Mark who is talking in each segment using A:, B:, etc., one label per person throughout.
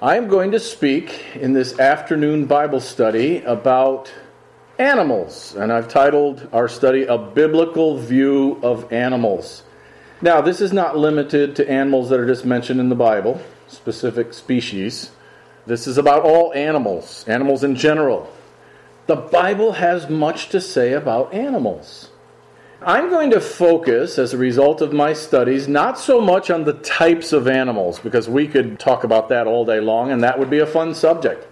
A: I'm going to speak in this afternoon Bible study about animals, and I've titled our study A Biblical View of Animals. Now, this is not limited to animals that are just mentioned in the Bible, specific species. This is about all animals, animals in general. The Bible has much to say about animals. I'm going to focus, as a result of my studies, not so much on the types of animals, because we could talk about that all day long, and that would be a fun subject.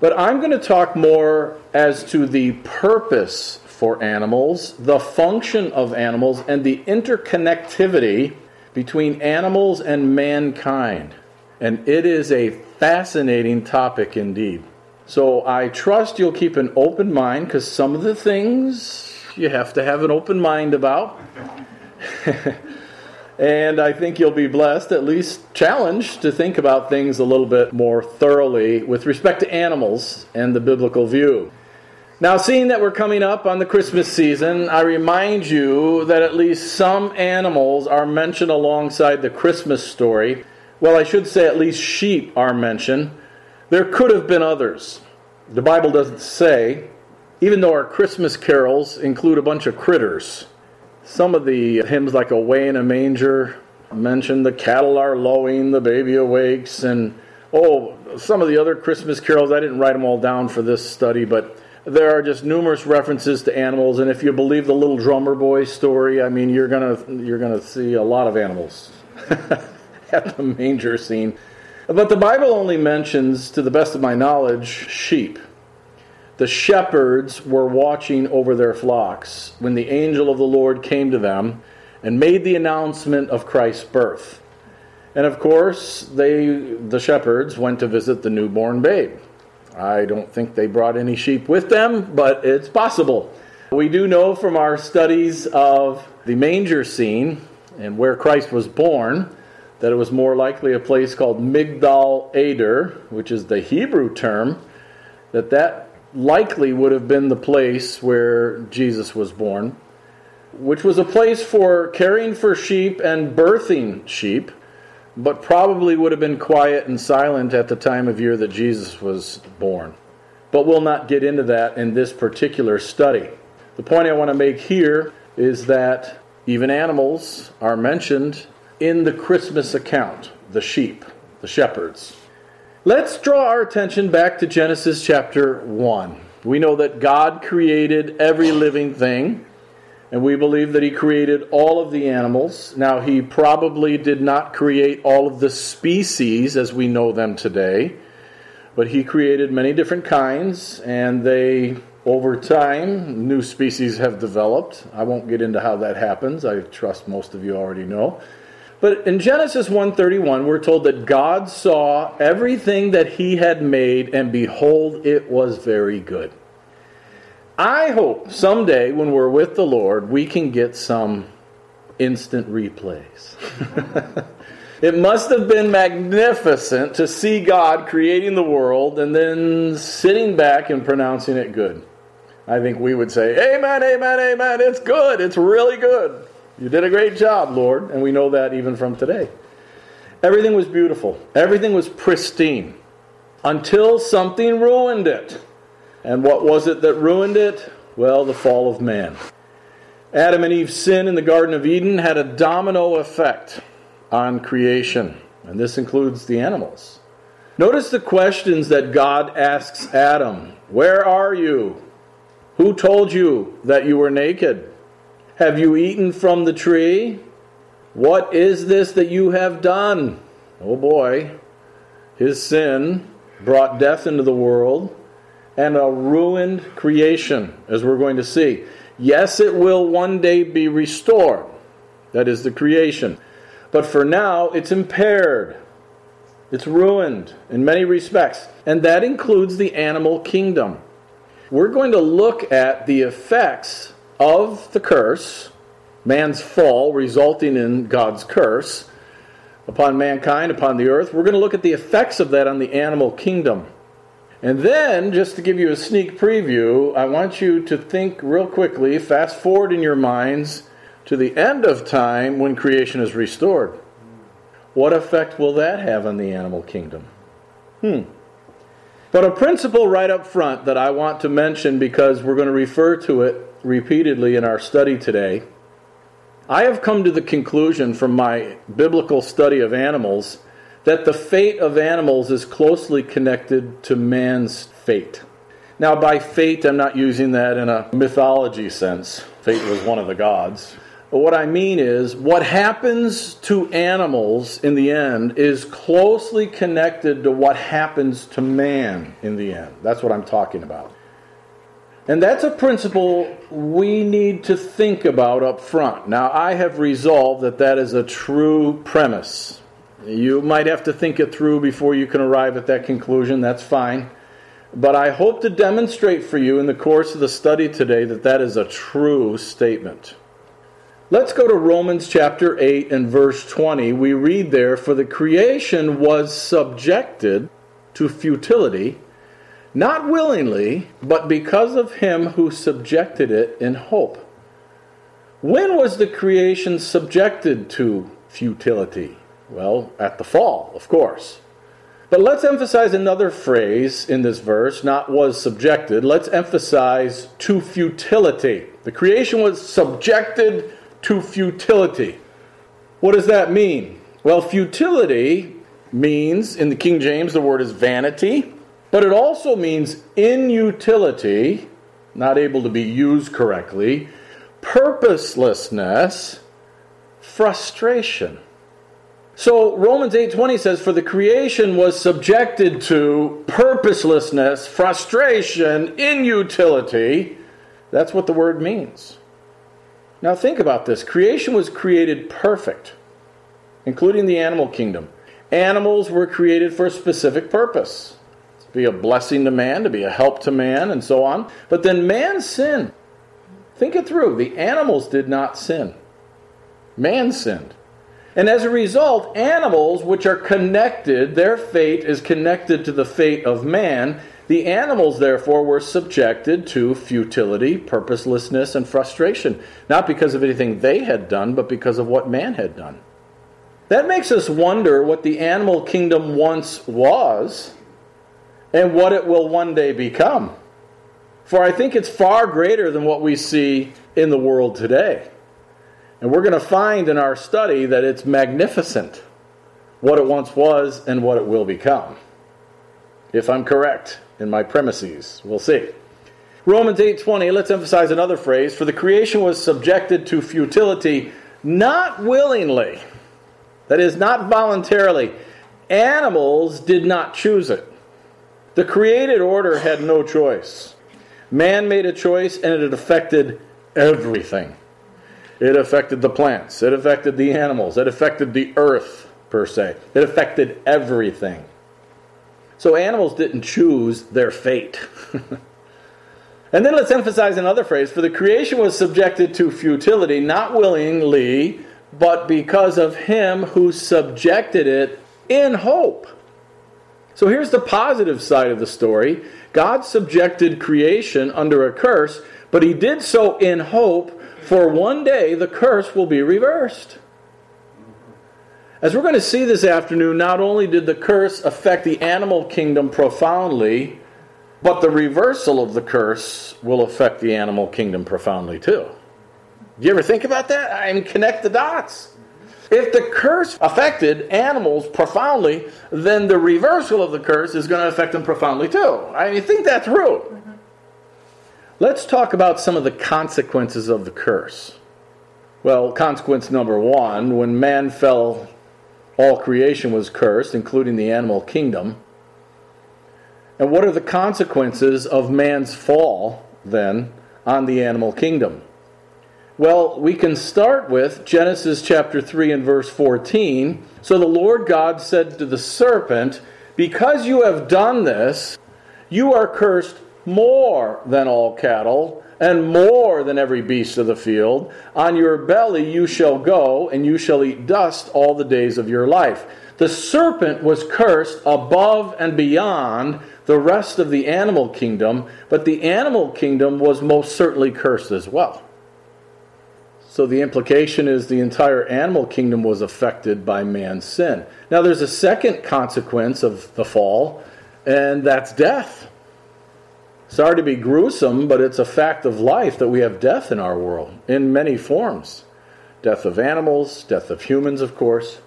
A: But I'm going to talk more as to the purpose for animals, the function of animals, and the interconnectivity between animals and mankind. And it is a fascinating topic indeed. So I trust you'll keep an open mind because some of the things you have to have an open mind about. and I think you'll be blessed, at least challenged, to think about things a little bit more thoroughly with respect to animals and the biblical view. Now, seeing that we're coming up on the Christmas season, I remind you that at least some animals are mentioned alongside the Christmas story. Well, I should say at least sheep are mentioned. There could have been others. The Bible doesn't say, even though our Christmas carols include a bunch of critters. Some of the hymns, like Away in a Manger, mention the cattle are lowing, the baby awakes, and oh, some of the other Christmas carols, I didn't write them all down for this study, but there are just numerous references to animals, and if you believe the little drummer boy story, I mean, you're gonna you're gonna see a lot of animals at the manger scene. But the Bible only mentions, to the best of my knowledge, sheep the shepherds were watching over their flocks when the angel of the Lord came to them and made the announcement of Christ's birth. And of course, they the shepherds went to visit the newborn babe. I don't think they brought any sheep with them, but it's possible. We do know from our studies of the manger scene and where Christ was born that it was more likely a place called Migdal Eder, which is the Hebrew term, that that likely would have been the place where Jesus was born, which was a place for caring for sheep and birthing sheep, but probably would have been quiet and silent at the time of year that Jesus was born. But we'll not get into that in this particular study. The point I want to make here is that even animals are mentioned in the Christmas account the sheep, the shepherds. Let's draw our attention back to Genesis chapter 1. We know that God created every living thing, and we believe that He created all of the animals. Now, He probably did not create all of the species as we know them today, but He created many different kinds, and they, over time, new species have developed. I won't get into how that happens, I trust most of you already know. But in Genesis 1:31 we're told that God saw everything that he had made and behold it was very good. I hope someday when we're with the Lord we can get some instant replays. it must have been magnificent to see God creating the world and then sitting back and pronouncing it good. I think we would say, Amen, amen, amen. It's good. It's really good. You did a great job, Lord, and we know that even from today. Everything was beautiful, everything was pristine until something ruined it. And what was it that ruined it? Well, the fall of man. Adam and Eve's sin in the Garden of Eden had a domino effect on creation, and this includes the animals. Notice the questions that God asks Adam Where are you? Who told you that you were naked? Have you eaten from the tree? What is this that you have done? Oh boy, his sin brought death into the world and a ruined creation, as we're going to see. Yes, it will one day be restored. That is the creation. But for now, it's impaired. It's ruined in many respects. And that includes the animal kingdom. We're going to look at the effects of the curse, man's fall resulting in God's curse upon mankind, upon the earth. We're going to look at the effects of that on the animal kingdom. And then, just to give you a sneak preview, I want you to think real quickly, fast forward in your minds to the end of time when creation is restored. What effect will that have on the animal kingdom? Hmm. But a principle right up front that I want to mention because we're going to refer to it repeatedly in our study today. I have come to the conclusion from my biblical study of animals that the fate of animals is closely connected to man's fate. Now, by fate, I'm not using that in a mythology sense. Fate was one of the gods. But what I mean is, what happens to animals in the end is closely connected to what happens to man in the end. That's what I'm talking about. And that's a principle we need to think about up front. Now, I have resolved that that is a true premise. You might have to think it through before you can arrive at that conclusion. That's fine. But I hope to demonstrate for you in the course of the study today that that is a true statement. Let's go to Romans chapter 8 and verse 20. We read there, For the creation was subjected to futility, not willingly, but because of him who subjected it in hope. When was the creation subjected to futility? Well, at the fall, of course. But let's emphasize another phrase in this verse, not was subjected. Let's emphasize to futility. The creation was subjected to futility. What does that mean? Well, futility means, in the King James, the word is vanity, but it also means inutility, not able to be used correctly, purposelessness, frustration. So Romans 8:20 says for the creation was subjected to purposelessness, frustration, inutility. That's what the word means. Now think about this. Creation was created perfect, including the animal kingdom. Animals were created for a specific purpose. Be a blessing to man, to be a help to man, and so on. But then man sinned. Think it through. The animals did not sin. Man sinned. And as a result, animals which are connected, their fate is connected to the fate of man. The animals, therefore, were subjected to futility, purposelessness, and frustration, not because of anything they had done, but because of what man had done. That makes us wonder what the animal kingdom once was and what it will one day become. For I think it's far greater than what we see in the world today. And we're going to find in our study that it's magnificent what it once was and what it will become. If I'm correct in my premises, we'll see. Romans 8:20, let's emphasize another phrase, for the creation was subjected to futility not willingly. That is not voluntarily. Animals did not choose it. The created order had no choice. Man made a choice and it affected everything. It affected the plants. It affected the animals. It affected the earth, per se. It affected everything. So animals didn't choose their fate. and then let's emphasize another phrase for the creation was subjected to futility, not willingly, but because of him who subjected it in hope. So here's the positive side of the story God subjected creation under a curse, but he did so in hope for one day the curse will be reversed. As we're going to see this afternoon, not only did the curse affect the animal kingdom profoundly, but the reversal of the curse will affect the animal kingdom profoundly too. Do you ever think about that? I mean, connect the dots. If the curse affected animals profoundly, then the reversal of the curse is going to affect them profoundly too. I mean, think that through. Mm-hmm. Let's talk about some of the consequences of the curse. Well, consequence number one when man fell, all creation was cursed, including the animal kingdom. And what are the consequences of man's fall, then, on the animal kingdom? Well, we can start with Genesis chapter 3 and verse 14. So the Lord God said to the serpent, Because you have done this, you are cursed more than all cattle, and more than every beast of the field. On your belly you shall go, and you shall eat dust all the days of your life. The serpent was cursed above and beyond the rest of the animal kingdom, but the animal kingdom was most certainly cursed as well. So the implication is the entire animal kingdom was affected by man's sin. Now there's a second consequence of the fall, and that's death. Sorry to be gruesome, but it's a fact of life that we have death in our world in many forms. Death of animals, death of humans, of course.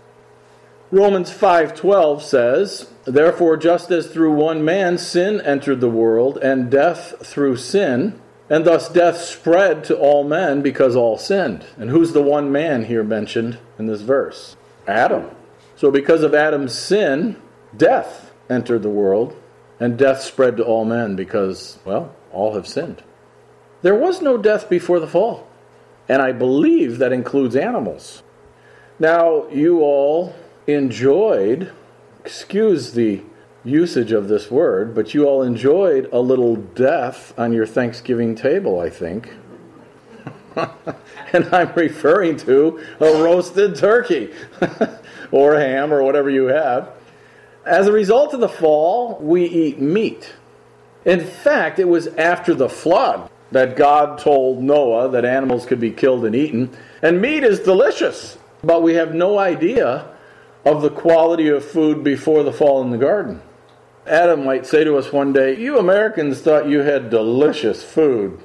A: Romans 5:12 says, "Therefore just as through one man sin entered the world, and death through sin, and thus death spread to all men because all sinned." And who's the one man here mentioned in this verse? Adam. So because of Adam's sin, death entered the world, and death spread to all men because, well, all have sinned. There was no death before the fall. And I believe that includes animals. Now, you all enjoyed, excuse the usage of this word, but you all enjoyed a little death on your Thanksgiving table, I think. and I'm referring to a roasted turkey or ham or whatever you have. As a result of the fall, we eat meat. In fact, it was after the flood that God told Noah that animals could be killed and eaten. And meat is delicious, but we have no idea of the quality of food before the fall in the garden. Adam might say to us one day, You Americans thought you had delicious food,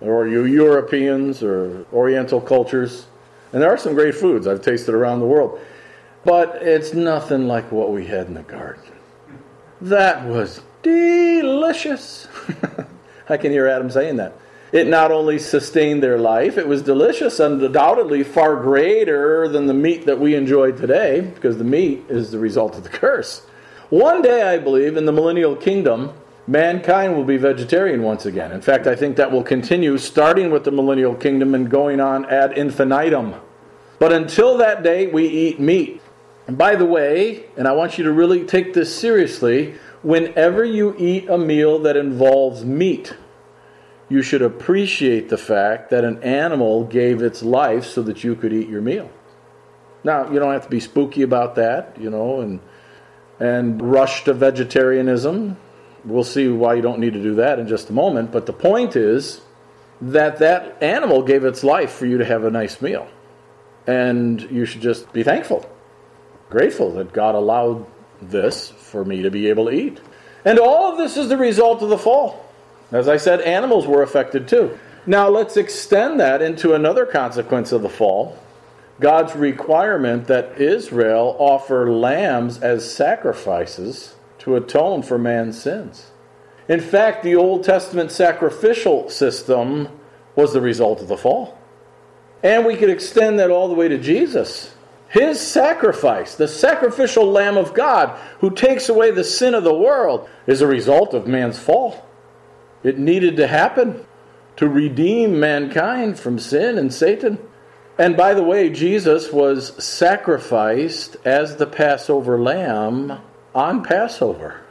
A: or you Europeans or Oriental cultures. And there are some great foods I've tasted around the world, but it's nothing like what we had in the garden. That was delicious. I can hear Adam saying that. It not only sustained their life, it was delicious, undoubtedly far greater than the meat that we enjoy today, because the meat is the result of the curse. One day, I believe, in the millennial kingdom, mankind will be vegetarian once again. In fact, I think that will continue starting with the millennial kingdom and going on ad infinitum. But until that day, we eat meat. And by the way, and I want you to really take this seriously, whenever you eat a meal that involves meat, you should appreciate the fact that an animal gave its life so that you could eat your meal. Now, you don't have to be spooky about that, you know, and and rush to vegetarianism. We'll see why you don't need to do that in just a moment, but the point is that that animal gave its life for you to have a nice meal. And you should just be thankful, grateful that God allowed this for me to be able to eat. And all of this is the result of the fall. As I said, animals were affected too. Now let's extend that into another consequence of the fall God's requirement that Israel offer lambs as sacrifices to atone for man's sins. In fact, the Old Testament sacrificial system was the result of the fall. And we could extend that all the way to Jesus. His sacrifice, the sacrificial Lamb of God who takes away the sin of the world, is a result of man's fall. It needed to happen to redeem mankind from sin and Satan. And by the way, Jesus was sacrificed as the Passover lamb on Passover.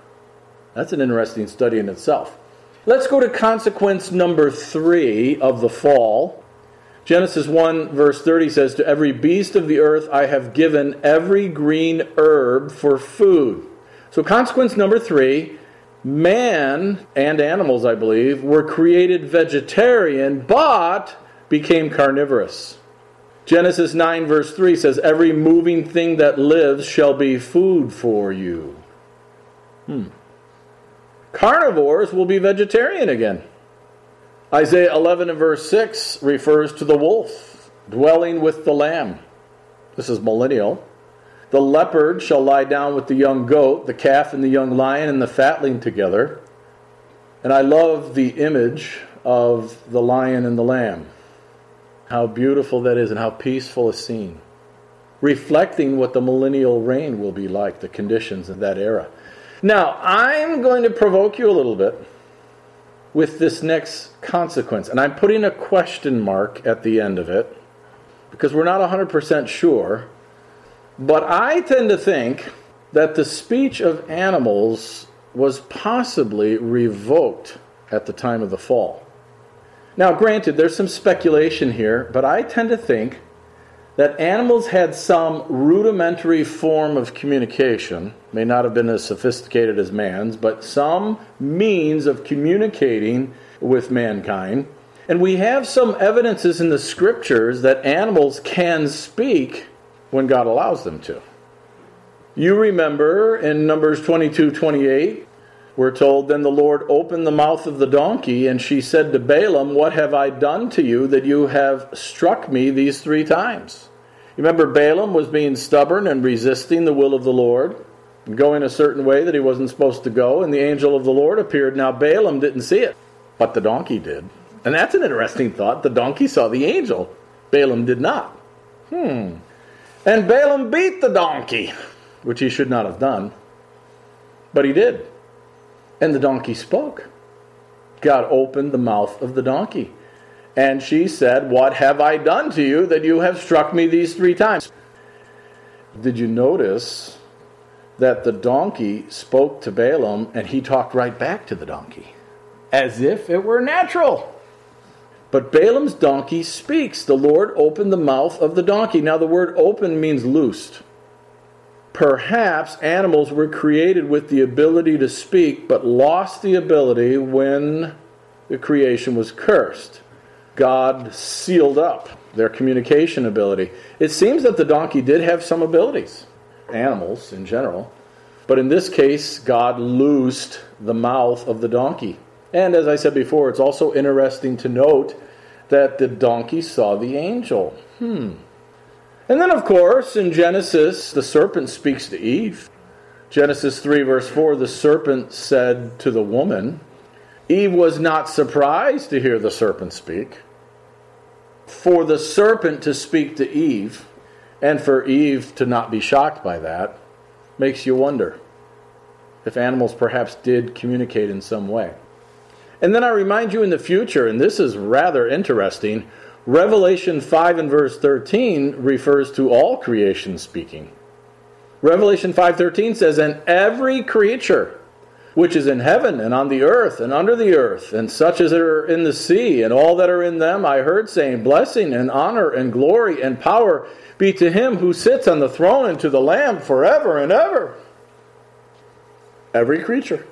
A: That's an interesting study in itself. Let's go to consequence number three of the fall. Genesis 1, verse 30 says, To every beast of the earth I have given every green herb for food. So, consequence number three man and animals, I believe, were created vegetarian but became carnivorous. Genesis 9, verse 3 says, Every moving thing that lives shall be food for you. Hmm. Carnivores will be vegetarian again. Isaiah 11 and verse 6 refers to the wolf dwelling with the lamb. This is millennial. The leopard shall lie down with the young goat, the calf and the young lion, and the fatling together. And I love the image of the lion and the lamb. How beautiful that is, and how peaceful a scene. Reflecting what the millennial reign will be like, the conditions of that era. Now, I'm going to provoke you a little bit with this next consequence. And I'm putting a question mark at the end of it because we're not 100% sure but I tend to think that the speech of animals was possibly revoked at the time of the fall. Now, granted, there's some speculation here, but I tend to think that animals had some rudimentary form of communication, may not have been as sophisticated as man's, but some means of communicating with mankind. And we have some evidences in the scriptures that animals can speak when God allows them to. You remember in Numbers 22 28, we're told, Then the Lord opened the mouth of the donkey, and she said to Balaam, What have I done to you that you have struck me these three times? You remember, Balaam was being stubborn and resisting the will of the Lord, going a certain way that he wasn't supposed to go, and the angel of the Lord appeared. Now, Balaam didn't see it, but the donkey did. And that's an interesting thought. The donkey saw the angel, Balaam did not. Hmm. And Balaam beat the donkey, which he should not have done, but he did. And the donkey spoke. God opened the mouth of the donkey. And she said, What have I done to you that you have struck me these three times? Did you notice that the donkey spoke to Balaam and he talked right back to the donkey? As if it were natural. But Balaam's donkey speaks. The Lord opened the mouth of the donkey. Now, the word open means loosed. Perhaps animals were created with the ability to speak, but lost the ability when the creation was cursed. God sealed up their communication ability. It seems that the donkey did have some abilities, animals in general, but in this case, God loosed the mouth of the donkey. And as I said before, it's also interesting to note that the donkey saw the angel. Hmm. And then, of course, in Genesis, the serpent speaks to Eve. Genesis 3, verse 4 the serpent said to the woman, Eve was not surprised to hear the serpent speak. For the serpent to speak to Eve, and for Eve to not be shocked by that, makes you wonder if animals perhaps did communicate in some way. And then I remind you in the future, and this is rather interesting Revelation 5 and verse 13 refers to all creation speaking. Revelation 5:13 says, "And every creature which is in heaven and on the earth and under the earth, and such as are in the sea, and all that are in them, I heard saying, Blessing and honor and glory and power be to him who sits on the throne and to the Lamb forever and ever. Every creature.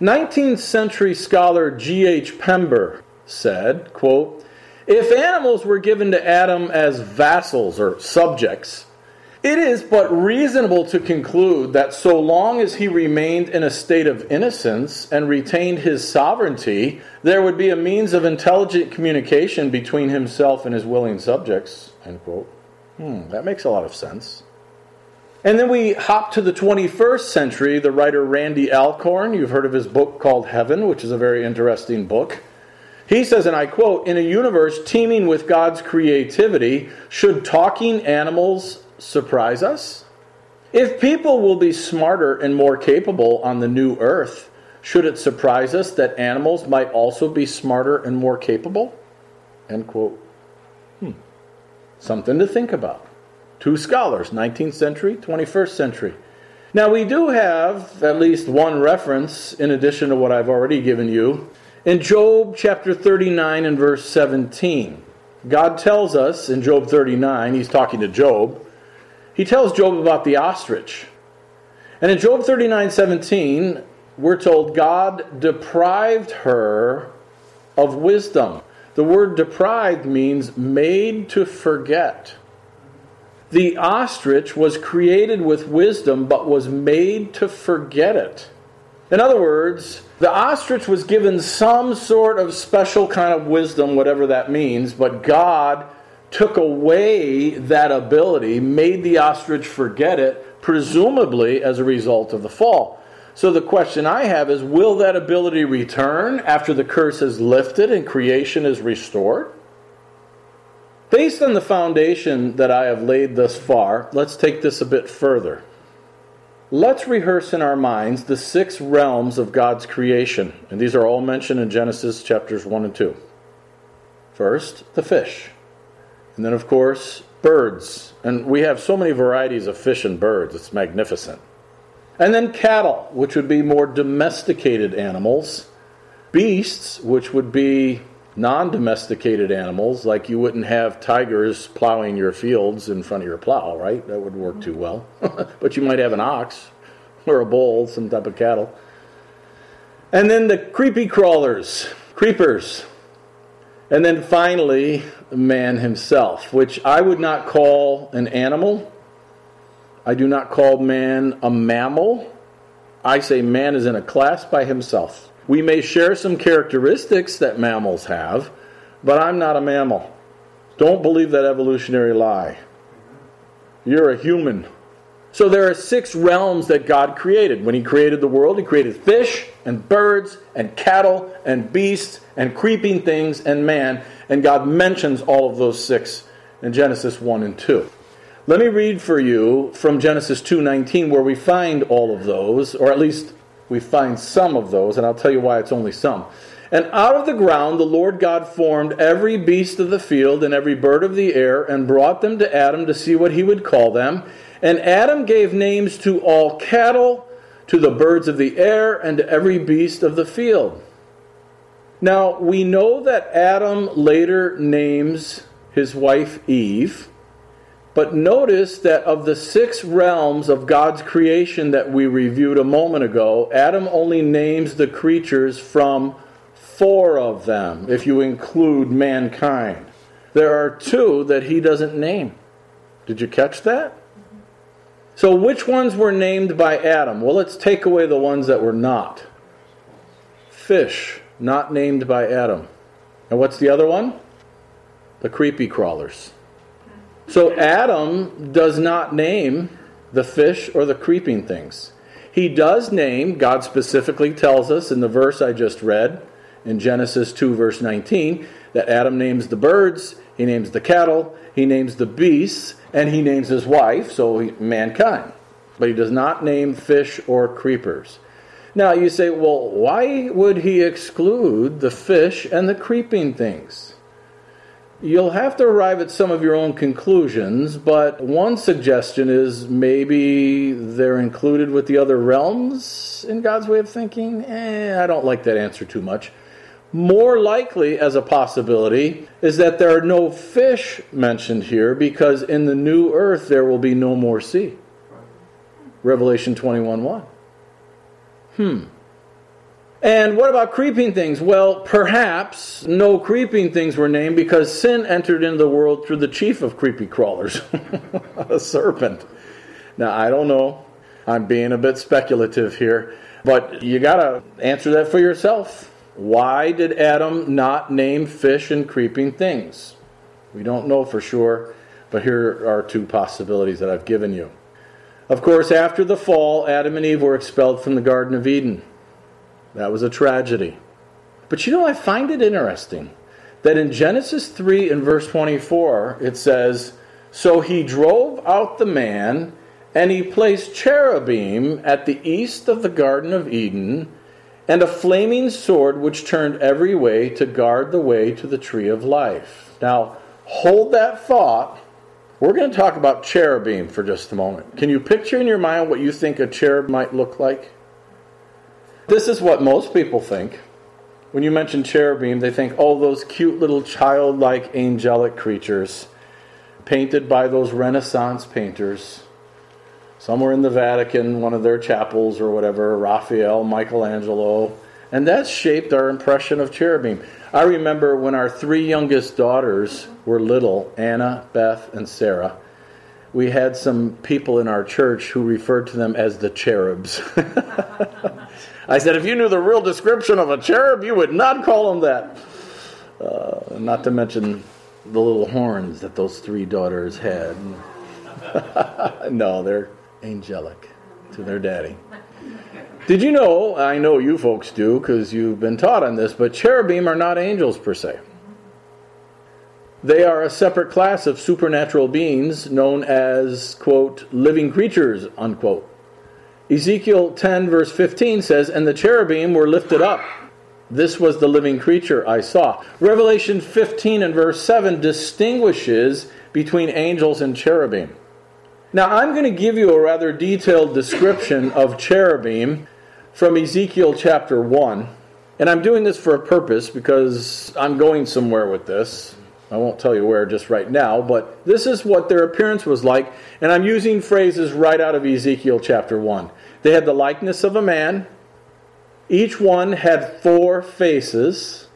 A: 19th century scholar G.H. Pember said, quote, If animals were given to Adam as vassals or subjects, it is but reasonable to conclude that so long as he remained in a state of innocence and retained his sovereignty, there would be a means of intelligent communication between himself and his willing subjects. End quote. Hmm, that makes a lot of sense. And then we hop to the 21st century. The writer Randy Alcorn, you've heard of his book called Heaven, which is a very interesting book. He says, and I quote, In a universe teeming with God's creativity, should talking animals surprise us? If people will be smarter and more capable on the new earth, should it surprise us that animals might also be smarter and more capable? End quote. Hmm. Something to think about. Two scholars, 19th century, 21st century. Now, we do have at least one reference in addition to what I've already given you. In Job chapter 39 and verse 17, God tells us in Job 39, he's talking to Job, he tells Job about the ostrich. And in Job 39 17, we're told God deprived her of wisdom. The word deprived means made to forget. The ostrich was created with wisdom, but was made to forget it. In other words, the ostrich was given some sort of special kind of wisdom, whatever that means, but God took away that ability, made the ostrich forget it, presumably as a result of the fall. So the question I have is will that ability return after the curse is lifted and creation is restored? Based on the foundation that I have laid thus far, let's take this a bit further. Let's rehearse in our minds the six realms of God's creation, and these are all mentioned in Genesis chapters 1 and 2. First, the fish. And then, of course, birds. And we have so many varieties of fish and birds, it's magnificent. And then cattle, which would be more domesticated animals. Beasts, which would be non domesticated animals, like you wouldn't have tigers plowing your fields in front of your plow, right? That wouldn't work too well. but you might have an ox or a bull, some type of cattle. And then the creepy crawlers, creepers. And then finally, man himself, which I would not call an animal. I do not call man a mammal. I say man is in a class by himself. We may share some characteristics that mammals have, but I'm not a mammal. Don't believe that evolutionary lie. You're a human. So there are six realms that God created. When He created the world, He created fish and birds and cattle and beasts and creeping things and man. And God mentions all of those six in Genesis 1 and 2. Let me read for you from Genesis 2:19 where we find all of those, or at least we find some of those, and I'll tell you why it's only some. And out of the ground the Lord God formed every beast of the field and every bird of the air and brought them to Adam to see what he would call them. And Adam gave names to all cattle, to the birds of the air, and to every beast of the field. Now, we know that Adam later names his wife Eve. But notice that of the six realms of God's creation that we reviewed a moment ago, Adam only names the creatures from four of them, if you include mankind. There are two that he doesn't name. Did you catch that? Mm-hmm. So, which ones were named by Adam? Well, let's take away the ones that were not. Fish, not named by Adam. And what's the other one? The creepy crawlers. So, Adam does not name the fish or the creeping things. He does name, God specifically tells us in the verse I just read, in Genesis 2, verse 19, that Adam names the birds, he names the cattle, he names the beasts, and he names his wife, so he, mankind. But he does not name fish or creepers. Now you say, well, why would he exclude the fish and the creeping things? You'll have to arrive at some of your own conclusions, but one suggestion is maybe they're included with the other realms in God's way of thinking. Eh, I don't like that answer too much. More likely, as a possibility, is that there are no fish mentioned here because in the new earth there will be no more sea. Revelation 21 1. Hmm. And what about creeping things? Well, perhaps no creeping things were named because sin entered into the world through the chief of creepy crawlers, a serpent. Now, I don't know. I'm being a bit speculative here, but you got to answer that for yourself. Why did Adam not name fish and creeping things? We don't know for sure, but here are two possibilities that I've given you. Of course, after the fall, Adam and Eve were expelled from the Garden of Eden. That was a tragedy. But you know, I find it interesting that in Genesis 3 and verse 24, it says, So he drove out the man, and he placed cherubim at the east of the Garden of Eden and a flaming sword which turned every way to guard the way to the tree of life. Now, hold that thought. We're going to talk about cherubim for just a moment. Can you picture in your mind what you think a cherub might look like? This is what most people think. When you mention cherubim, they think, oh, those cute little childlike angelic creatures painted by those Renaissance painters somewhere in the Vatican, one of their chapels or whatever, Raphael, Michelangelo, and that shaped our impression of cherubim. I remember when our three youngest daughters were little, Anna, Beth, and Sarah, we had some people in our church who referred to them as the cherubs. I said, if you knew the real description of a cherub, you would not call them that. Uh, not to mention the little horns that those three daughters had. no, they're angelic to their daddy. Did you know? I know you folks do because you've been taught on this, but cherubim are not angels per se. They are a separate class of supernatural beings known as, quote, living creatures, unquote. Ezekiel 10, verse 15 says, And the cherubim were lifted up. This was the living creature I saw. Revelation 15 and verse 7 distinguishes between angels and cherubim. Now, I'm going to give you a rather detailed description of cherubim from Ezekiel chapter 1. And I'm doing this for a purpose because I'm going somewhere with this. I won't tell you where just right now, but this is what their appearance was like. And I'm using phrases right out of Ezekiel chapter 1. They had the likeness of a man, each one had four faces.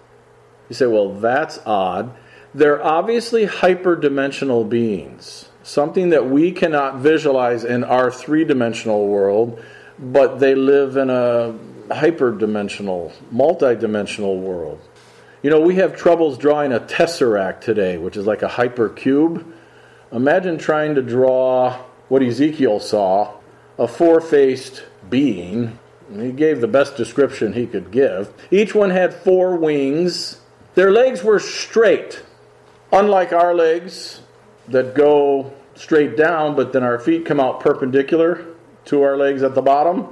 A: You say, well, that's odd. They're obviously hyperdimensional beings something that we cannot visualize in our three dimensional world, but they live in a hyperdimensional, multidimensional world. You know, we have troubles drawing a tesseract today, which is like a hypercube. Imagine trying to draw what Ezekiel saw a four faced being. He gave the best description he could give. Each one had four wings. Their legs were straight, unlike our legs that go straight down, but then our feet come out perpendicular to our legs at the bottom.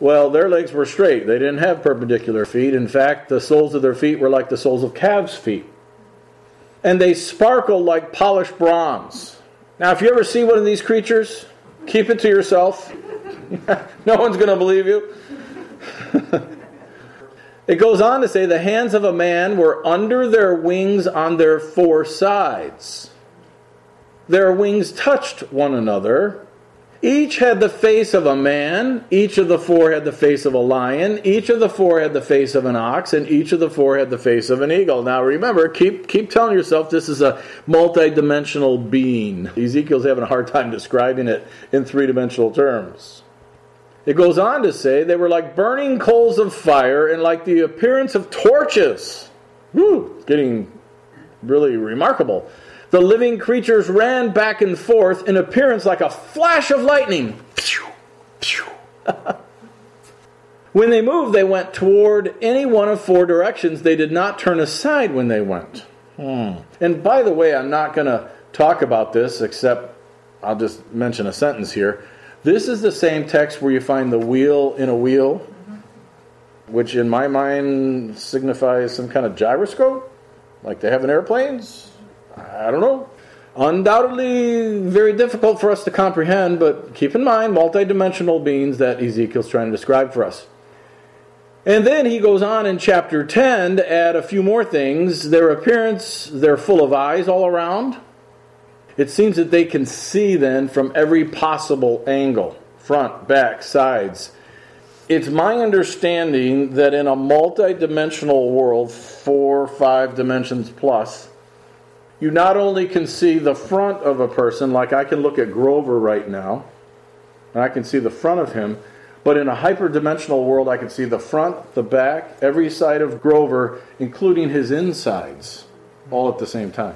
A: Well, their legs were straight. They didn't have perpendicular feet. In fact, the soles of their feet were like the soles of calves' feet. And they sparkled like polished bronze. Now, if you ever see one of these creatures, keep it to yourself. no one's going to believe you. it goes on to say the hands of a man were under their wings on their four sides. Their wings touched one another each had the face of a man, each of the four had the face of a lion, each of the four had the face of an ox, and each of the four had the face of an eagle. Now remember, keep keep telling yourself this is a multi-dimensional being. Ezekiel's having a hard time describing it in three-dimensional terms. It goes on to say they were like burning coals of fire and like the appearance of torches. Woo, getting really remarkable. The living creatures ran back and forth in appearance like a flash of lightning. when they moved, they went toward any one of four directions. They did not turn aside when they went. Hmm. And by the way, I'm not going to talk about this except I'll just mention a sentence here. This is the same text where you find the wheel in a wheel, which in my mind signifies some kind of gyroscope, like they have in airplanes. I don't know. Undoubtedly, very difficult for us to comprehend, but keep in mind multidimensional beings that Ezekiel's trying to describe for us. And then he goes on in chapter 10 to add a few more things. Their appearance, they're full of eyes all around. It seems that they can see then from every possible angle front, back, sides. It's my understanding that in a multidimensional world, four, five dimensions plus, you not only can see the front of a person, like I can look at Grover right now, and I can see the front of him, but in a hyperdimensional world, I can see the front, the back, every side of Grover, including his insides, all at the same time.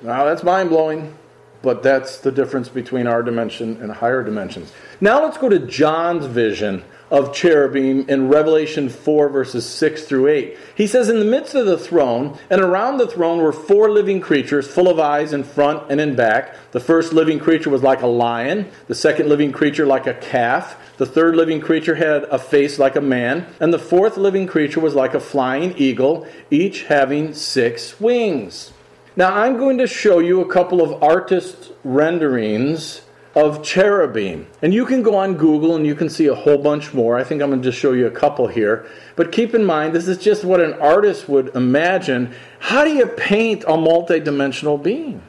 A: Now, that's mind blowing, but that's the difference between our dimension and higher dimensions. Now, let's go to John's vision of cherubim in Revelation 4, verses 6 through 8. He says, In the midst of the throne, and around the throne were four living creatures, full of eyes in front and in back. The first living creature was like a lion, the second living creature like a calf. The third living creature had a face like a man, and the fourth living creature was like a flying eagle, each having six wings. Now, I'm going to show you a couple of artist renderings of cherubim. And you can go on Google and you can see a whole bunch more. I think I'm going to just show you a couple here. But keep in mind, this is just what an artist would imagine. How do you paint a multidimensional being?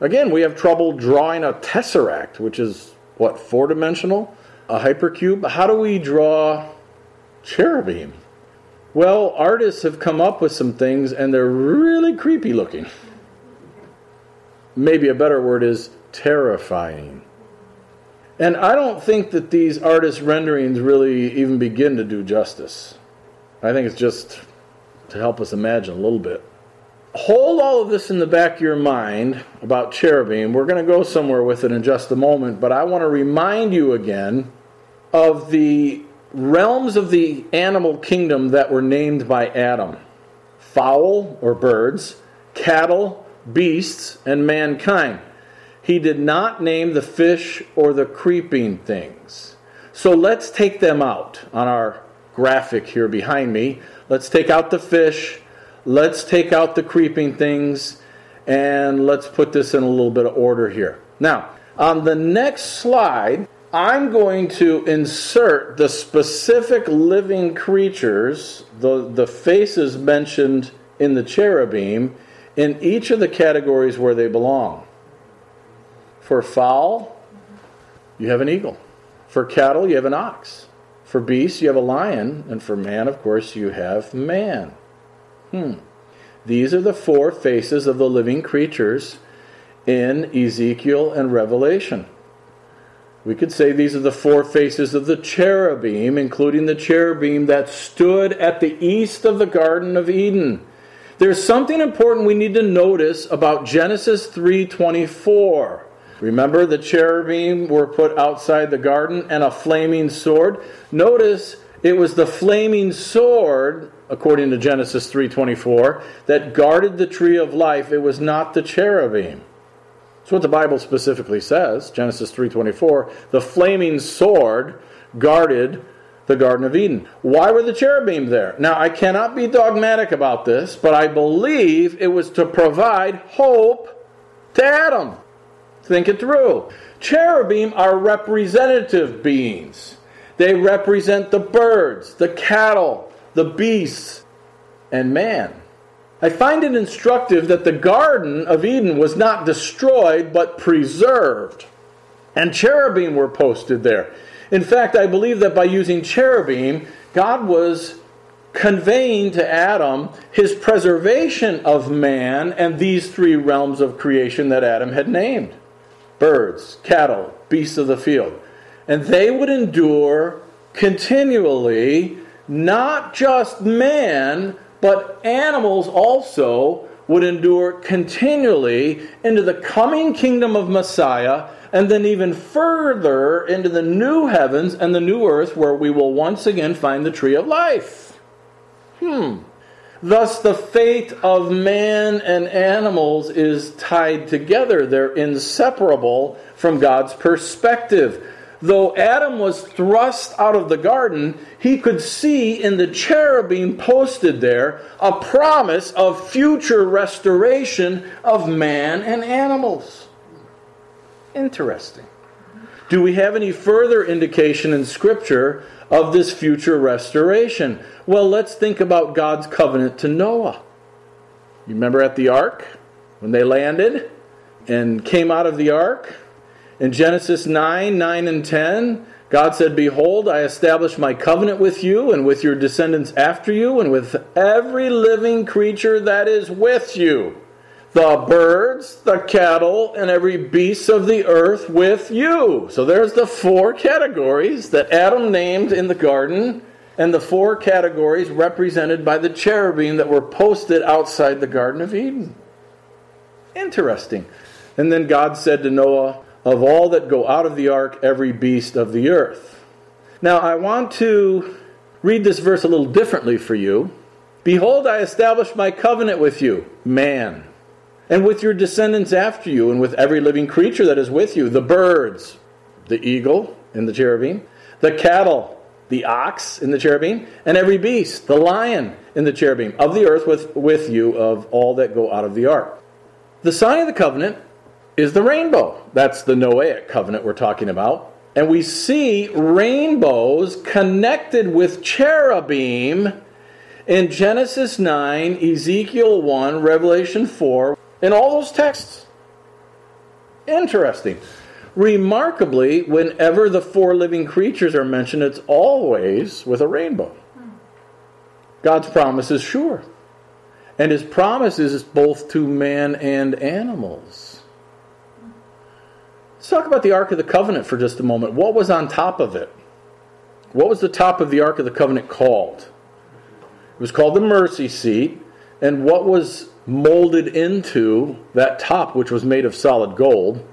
A: Again, we have trouble drawing a tesseract, which is what, four dimensional? A hypercube? How do we draw cherubim? Well, artists have come up with some things and they're really creepy looking. Maybe a better word is terrifying. And I don't think that these artist renderings really even begin to do justice. I think it's just to help us imagine a little bit. Hold all of this in the back of your mind about cherubim. We're going to go somewhere with it in just a moment, but I want to remind you again of the realms of the animal kingdom that were named by Adam fowl or birds, cattle, beasts, and mankind he did not name the fish or the creeping things. So let's take them out on our graphic here behind me. Let's take out the fish, let's take out the creeping things, and let's put this in a little bit of order here. Now, on the next slide, I'm going to insert the specific living creatures, the, the faces mentioned in the cherubim, in each of the categories where they belong. For fowl, you have an eagle. For cattle, you have an ox. For beasts, you have a lion. And for man, of course, you have man. Hmm. These are the four faces of the living creatures in Ezekiel and Revelation. We could say these are the four faces of the cherubim, including the cherubim that stood at the east of the Garden of Eden. There's something important we need to notice about Genesis 3:24. Remember the cherubim were put outside the garden and a flaming sword? Notice it was the flaming sword according to Genesis 3:24 that guarded the tree of life. It was not the cherubim. That's what the Bible specifically says, Genesis 3:24, the flaming sword guarded the Garden of Eden. Why were the cherubim there? Now, I cannot be dogmatic about this, but I believe it was to provide hope to Adam. Think it through. Cherubim are representative beings. They represent the birds, the cattle, the beasts, and man. I find it instructive that the Garden of Eden was not destroyed but preserved. And cherubim were posted there. In fact, I believe that by using cherubim, God was conveying to Adam his preservation of man and these three realms of creation that Adam had named birds, cattle, beasts of the field. And they would endure continually, not just man, but animals also would endure continually into the coming kingdom of Messiah and then even further into the new heavens and the new earth where we will once again find the tree of life. Hmm. Thus, the fate of man and animals is tied together. They're inseparable from God's perspective. Though Adam was thrust out of the garden, he could see in the cherubim posted there a promise of future restoration of man and animals. Interesting. Do we have any further indication in Scripture of this future restoration? Well, let's think about God's covenant to Noah. You remember at the ark when they landed and came out of the ark? In Genesis 9 9 and 10, God said, Behold, I establish my covenant with you and with your descendants after you and with every living creature that is with you the birds, the cattle, and every beast of the earth with you. So there's the four categories that Adam named in the garden, and the four categories represented by the cherubim that were posted outside the Garden of Eden. Interesting. And then God said to Noah, Of all that go out of the ark, every beast of the earth. Now I want to read this verse a little differently for you. Behold, I establish my covenant with you, man and with your descendants after you, and with every living creature that is with you the birds, the eagle and the cherubim, the cattle, the ox in the cherubim, and every beast, the lion in the cherubim, of the earth with, with you, of all that go out of the ark. The sign of the covenant is the rainbow. That's the Noahic covenant we're talking about. And we see rainbows connected with cherubim in Genesis 9, Ezekiel 1, Revelation 4, in all those texts. Interesting. Remarkably, whenever the four living creatures are mentioned, it's always with a rainbow. God's promise is sure. And his promise is both to man and animals. Let's talk about the Ark of the Covenant for just a moment. What was on top of it? What was the top of the Ark of the Covenant called? It was called the mercy seat. And what was molded into that top, which was made of solid gold,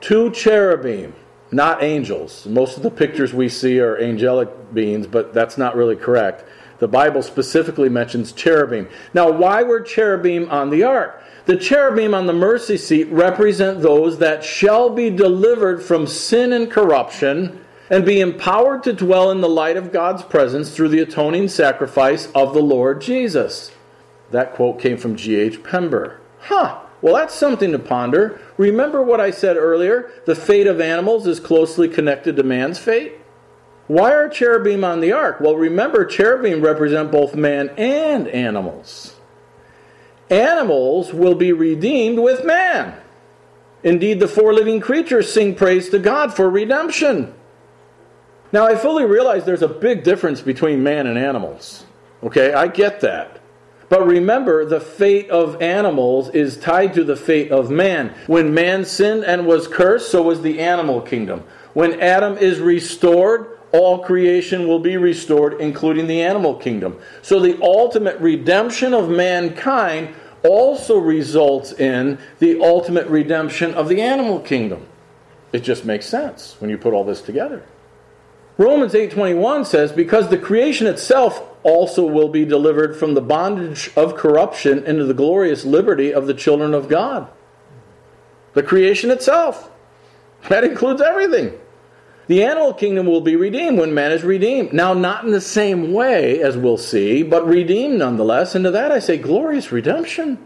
A: two cherubim, not angels. Most of the pictures we see are angelic beings, but that's not really correct. The Bible specifically mentions cherubim. Now, why were cherubim on the ark? The cherubim on the mercy seat represent those that shall be delivered from sin and corruption and be empowered to dwell in the light of God's presence through the atoning sacrifice of the Lord Jesus. That quote came from G.H. Pember. Huh, well, that's something to ponder. Remember what I said earlier? The fate of animals is closely connected to man's fate. Why are cherubim on the ark? Well, remember, cherubim represent both man and animals. Animals will be redeemed with man. Indeed, the four living creatures sing praise to God for redemption. Now, I fully realize there's a big difference between man and animals. Okay, I get that. But remember, the fate of animals is tied to the fate of man. When man sinned and was cursed, so was the animal kingdom. When Adam is restored, all creation will be restored, including the animal kingdom. So the ultimate redemption of mankind also results in the ultimate redemption of the animal kingdom. It just makes sense when you put all this together. Romans 8:21 says because the creation itself also will be delivered from the bondage of corruption into the glorious liberty of the children of God. The creation itself. That includes everything. The animal kingdom will be redeemed when man is redeemed. Now, not in the same way as we'll see, but redeemed nonetheless. And to that I say, glorious redemption.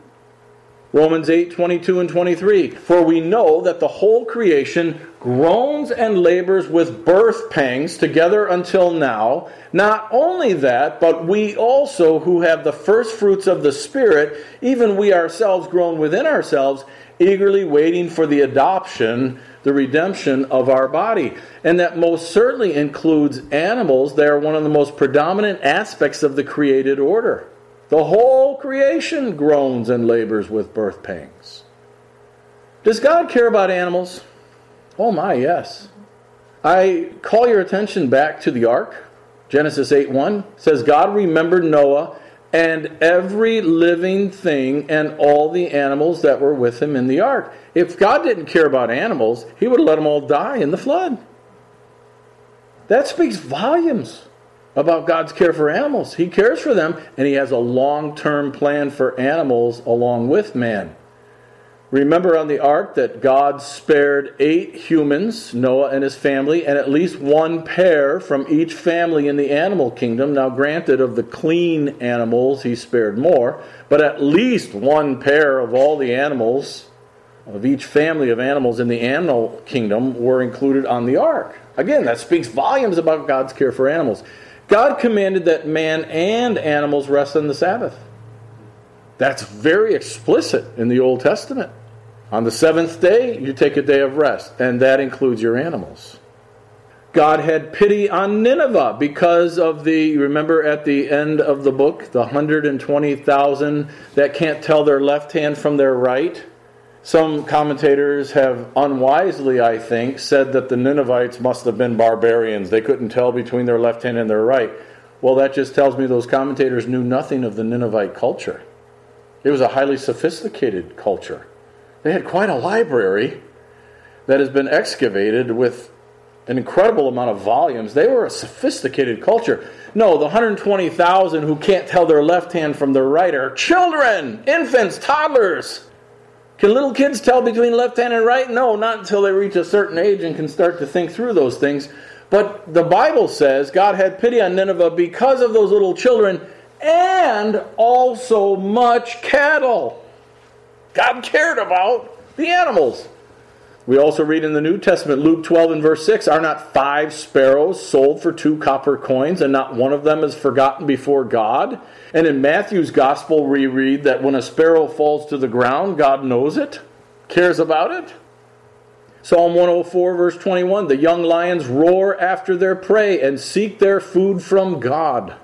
A: Romans 8, 22 and 23. For we know that the whole creation groans and labors with birth pangs together until now. Not only that, but we also who have the first fruits of the Spirit, even we ourselves groan within ourselves, eagerly waiting for the adoption the redemption of our body. And that most certainly includes animals. They are one of the most predominant aspects of the created order. The whole creation groans and labors with birth pangs. Does God care about animals? Oh my, yes. I call your attention back to the ark. Genesis 8 1 says, God remembered Noah and every living thing and all the animals that were with him in the ark. If God didn't care about animals, he would have let them all die in the flood. That speaks volumes about God's care for animals. He cares for them, and he has a long term plan for animals along with man. Remember on the ark that God spared eight humans, Noah and his family, and at least one pair from each family in the animal kingdom. Now, granted, of the clean animals, he spared more, but at least one pair of all the animals of each family of animals in the animal kingdom were included on the ark. Again, that speaks volumes about God's care for animals. God commanded that man and animals rest on the Sabbath. That's very explicit in the Old Testament. On the seventh day, you take a day of rest, and that includes your animals. God had pity on Nineveh because of the, remember at the end of the book, the 120,000 that can't tell their left hand from their right. Some commentators have unwisely, I think, said that the Ninevites must have been barbarians. They couldn't tell between their left hand and their right. Well, that just tells me those commentators knew nothing of the Ninevite culture. It was a highly sophisticated culture. They had quite a library that has been excavated with an incredible amount of volumes. They were a sophisticated culture. No, the 120,000 who can't tell their left hand from their right are children, infants, toddlers. Can little kids tell between left hand and right? No, not until they reach a certain age and can start to think through those things. But the Bible says God had pity on Nineveh because of those little children and also much cattle. God cared about the animals. We also read in the New Testament, Luke 12 and verse 6 Are not five sparrows sold for two copper coins, and not one of them is forgotten before God? And in Matthew's gospel, we read that when a sparrow falls to the ground, God knows it, cares about it. Psalm 104, verse 21 The young lions roar after their prey and seek their food from God.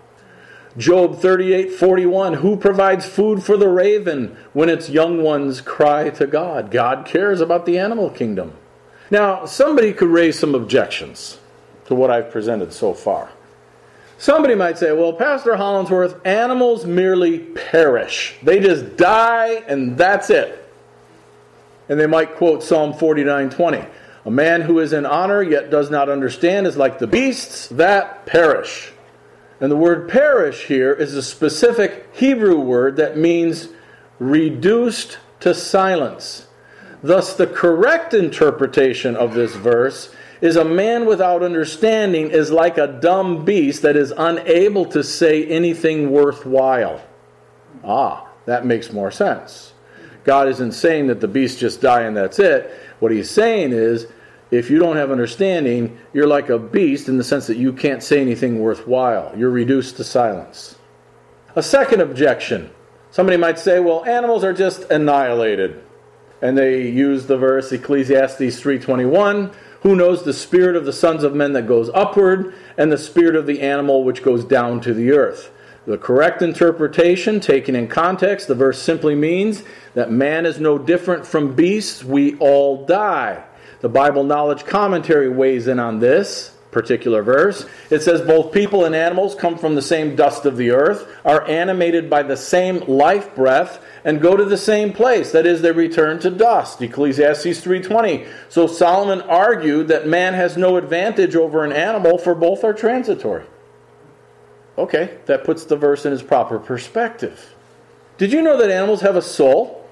A: Job 38 41, who provides food for the raven when its young ones cry to God? God cares about the animal kingdom. Now, somebody could raise some objections to what I've presented so far. Somebody might say, well, Pastor Hollingsworth, animals merely perish. They just die and that's it. And they might quote Psalm 49 20. A man who is in honor yet does not understand is like the beasts that perish. And the word perish here is a specific Hebrew word that means reduced to silence. Thus, the correct interpretation of this verse is a man without understanding is like a dumb beast that is unable to say anything worthwhile. Ah, that makes more sense. God isn't saying that the beasts just die and that's it. What he's saying is if you don't have understanding, you're like a beast in the sense that you can't say anything worthwhile. You're reduced to silence. A second objection somebody might say, well, animals are just annihilated. And they use the verse Ecclesiastes 3:21, who knows the spirit of the sons of men that goes upward and the spirit of the animal which goes down to the earth. The correct interpretation, taken in context, the verse simply means that man is no different from beasts, we all die. The Bible Knowledge Commentary weighs in on this particular verse. It says, Both people and animals come from the same dust of the earth, are animated by the same life breath, and go to the same place. That is, they return to dust. Ecclesiastes 3.20. So Solomon argued that man has no advantage over an animal, for both are transitory. Okay, that puts the verse in its proper perspective. Did you know that animals have a soul?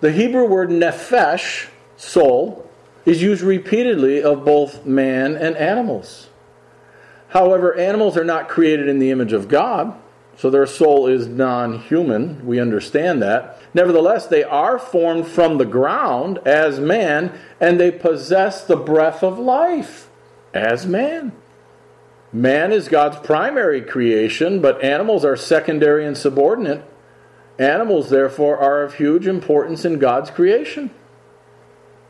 A: The Hebrew word nephesh, soul, is used repeatedly of both man and animals. However, animals are not created in the image of God, so their soul is non human. We understand that. Nevertheless, they are formed from the ground as man, and they possess the breath of life as man. Man is God's primary creation, but animals are secondary and subordinate. Animals, therefore, are of huge importance in God's creation.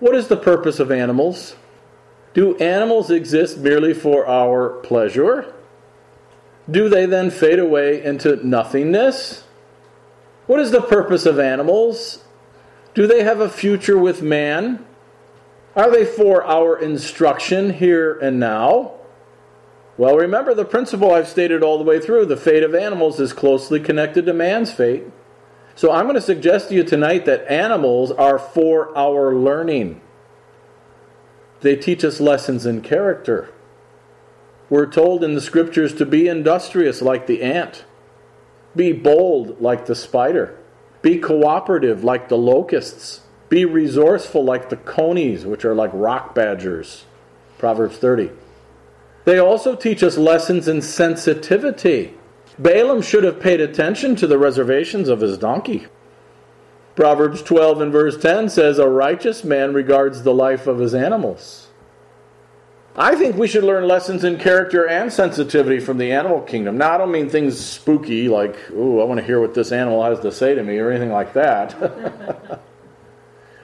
A: What is the purpose of animals? Do animals exist merely for our pleasure? Do they then fade away into nothingness? What is the purpose of animals? Do they have a future with man? Are they for our instruction here and now? Well, remember the principle I've stated all the way through the fate of animals is closely connected to man's fate. So I'm going to suggest to you tonight that animals are for our learning. They teach us lessons in character. We're told in the scriptures to be industrious like the ant, be bold like the spider, be cooperative like the locusts, be resourceful like the conies, which are like rock badgers. Proverbs 30. They also teach us lessons in sensitivity. Balaam should have paid attention to the reservations of his donkey. Proverbs 12 and verse 10 says, A righteous man regards the life of his animals. I think we should learn lessons in character and sensitivity from the animal kingdom. Now, I don't mean things spooky like, ooh, I want to hear what this animal has to say to me or anything like that.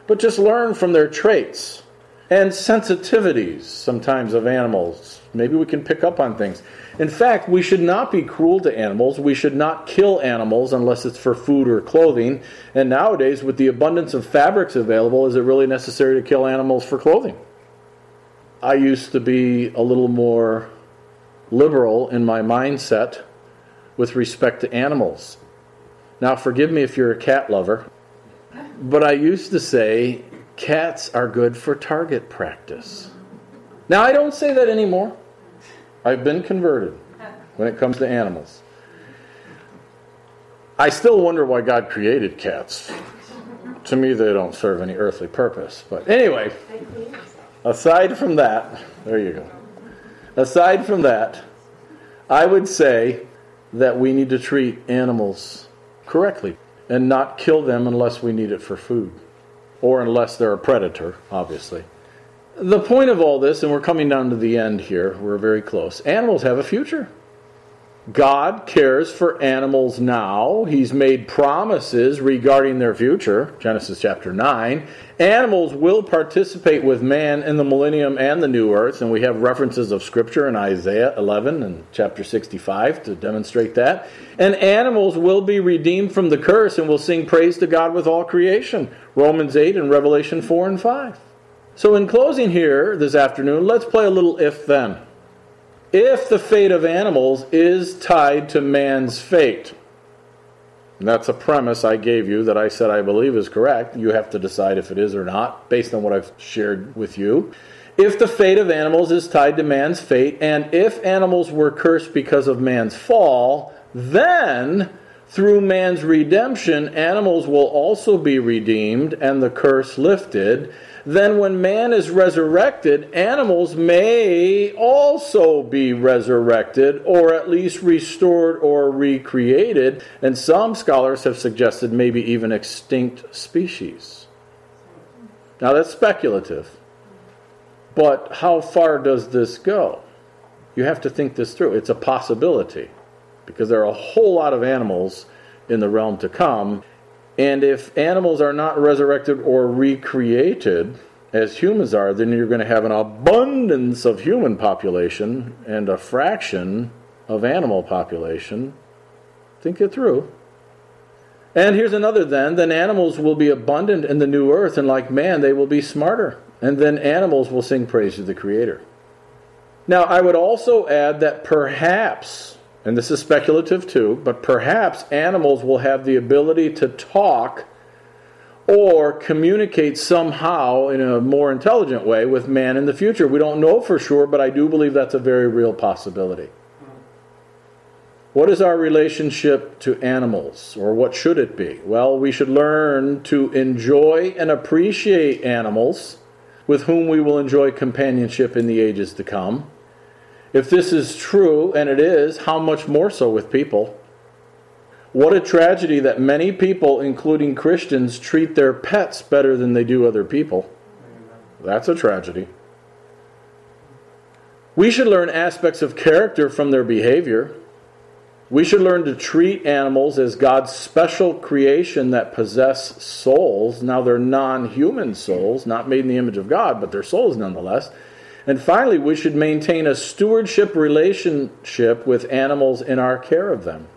A: but just learn from their traits and sensitivities sometimes of animals. Maybe we can pick up on things. In fact, we should not be cruel to animals. We should not kill animals unless it's for food or clothing. And nowadays, with the abundance of fabrics available, is it really necessary to kill animals for clothing? I used to be a little more liberal in my mindset with respect to animals. Now, forgive me if you're a cat lover, but I used to say cats are good for target practice. Now, I don't say that anymore. I've been converted when it comes to animals. I still wonder why God created cats. To me, they don't serve any earthly purpose. But anyway, aside from that, there you go. Aside from that, I would say that we need to treat animals correctly and not kill them unless we need it for food or unless they're a predator, obviously. The point of all this, and we're coming down to the end here, we're very close. Animals have a future. God cares for animals now. He's made promises regarding their future, Genesis chapter 9. Animals will participate with man in the millennium and the new earth, and we have references of Scripture in Isaiah 11 and chapter 65 to demonstrate that. And animals will be redeemed from the curse and will sing praise to God with all creation, Romans 8 and Revelation 4 and 5. So, in closing here this afternoon, let's play a little if then if the fate of animals is tied to man's fate. That's a premise I gave you that I said I believe is correct. You have to decide if it is or not, based on what I've shared with you. If the fate of animals is tied to man's fate, and if animals were cursed because of man's fall, then through man's redemption, animals will also be redeemed and the curse lifted then when man is resurrected, animals may also be resurrected, or at least restored or recreated, and some scholars have suggested maybe even extinct species. Now that's speculative. But how far does this go? You have to think this through. It's a possibility because there are a whole lot of animals in the realm to come, and if animals are not resurrected or recreated as humans are, then you're going to have an abundance of human population and a fraction of animal population. Think it through. And here's another then. Then animals will be abundant in the new earth, and like man, they will be smarter. And then animals will sing praise to the Creator. Now, I would also add that perhaps, and this is speculative too, but perhaps animals will have the ability to talk or communicate somehow in a more intelligent way with man in the future. We don't know for sure, but I do believe that's a very real possibility. What is our relationship to animals, or what should it be? Well, we should learn to enjoy and appreciate animals with whom we will enjoy companionship in the ages to come. If this is true, and it is, how much more so with people? What a tragedy that many people, including Christians, treat their pets better than they do other people. That's a tragedy. We should learn aspects of character from their behavior. We should learn to treat animals as God's special creation that possess souls. Now, they're non human souls, not made in the image of God, but they're souls nonetheless. And finally, we should maintain a stewardship relationship with animals in our care of them.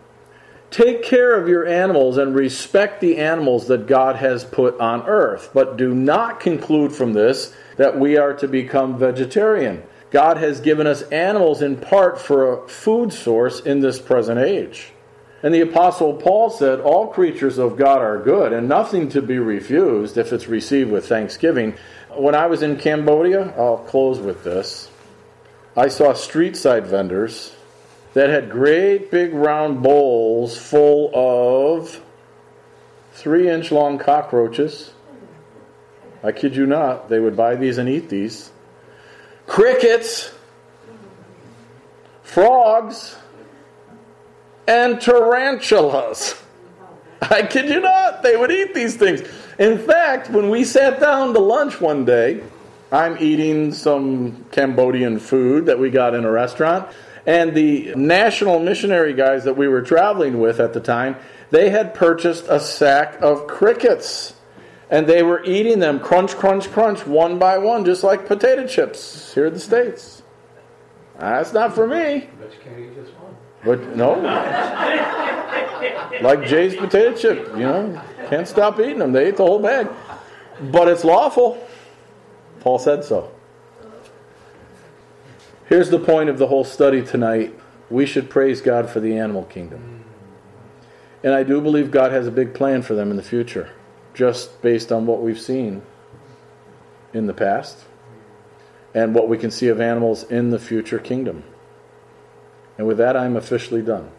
A: Take care of your animals and respect the animals that God has put on earth. But do not conclude from this that we are to become vegetarian. God has given us animals in part for a food source in this present age. And the Apostle Paul said, All creatures of God are good, and nothing to be refused if it's received with thanksgiving. When I was in Cambodia, I'll close with this. I saw street side vendors that had great big round bowls full of three inch long cockroaches. I kid you not, they would buy these and eat these. Crickets, frogs, and tarantulas. I kid you not, they would eat these things. In fact, when we sat down to lunch one day, I'm eating some Cambodian food that we got in a restaurant. And the national missionary guys that we were traveling with at the time, they had purchased a sack of crickets. And they were eating them crunch, crunch, crunch, one by one, just like potato chips here in the States. That's not for me. But no. like Jay's potato chip, you know, can't stop eating them. They ate the whole bag. But it's lawful. Paul said so. Here's the point of the whole study tonight. We should praise God for the animal kingdom. And I do believe God has a big plan for them in the future, just based on what we've seen in the past and what we can see of animals in the future kingdom. And with that, I'm officially done.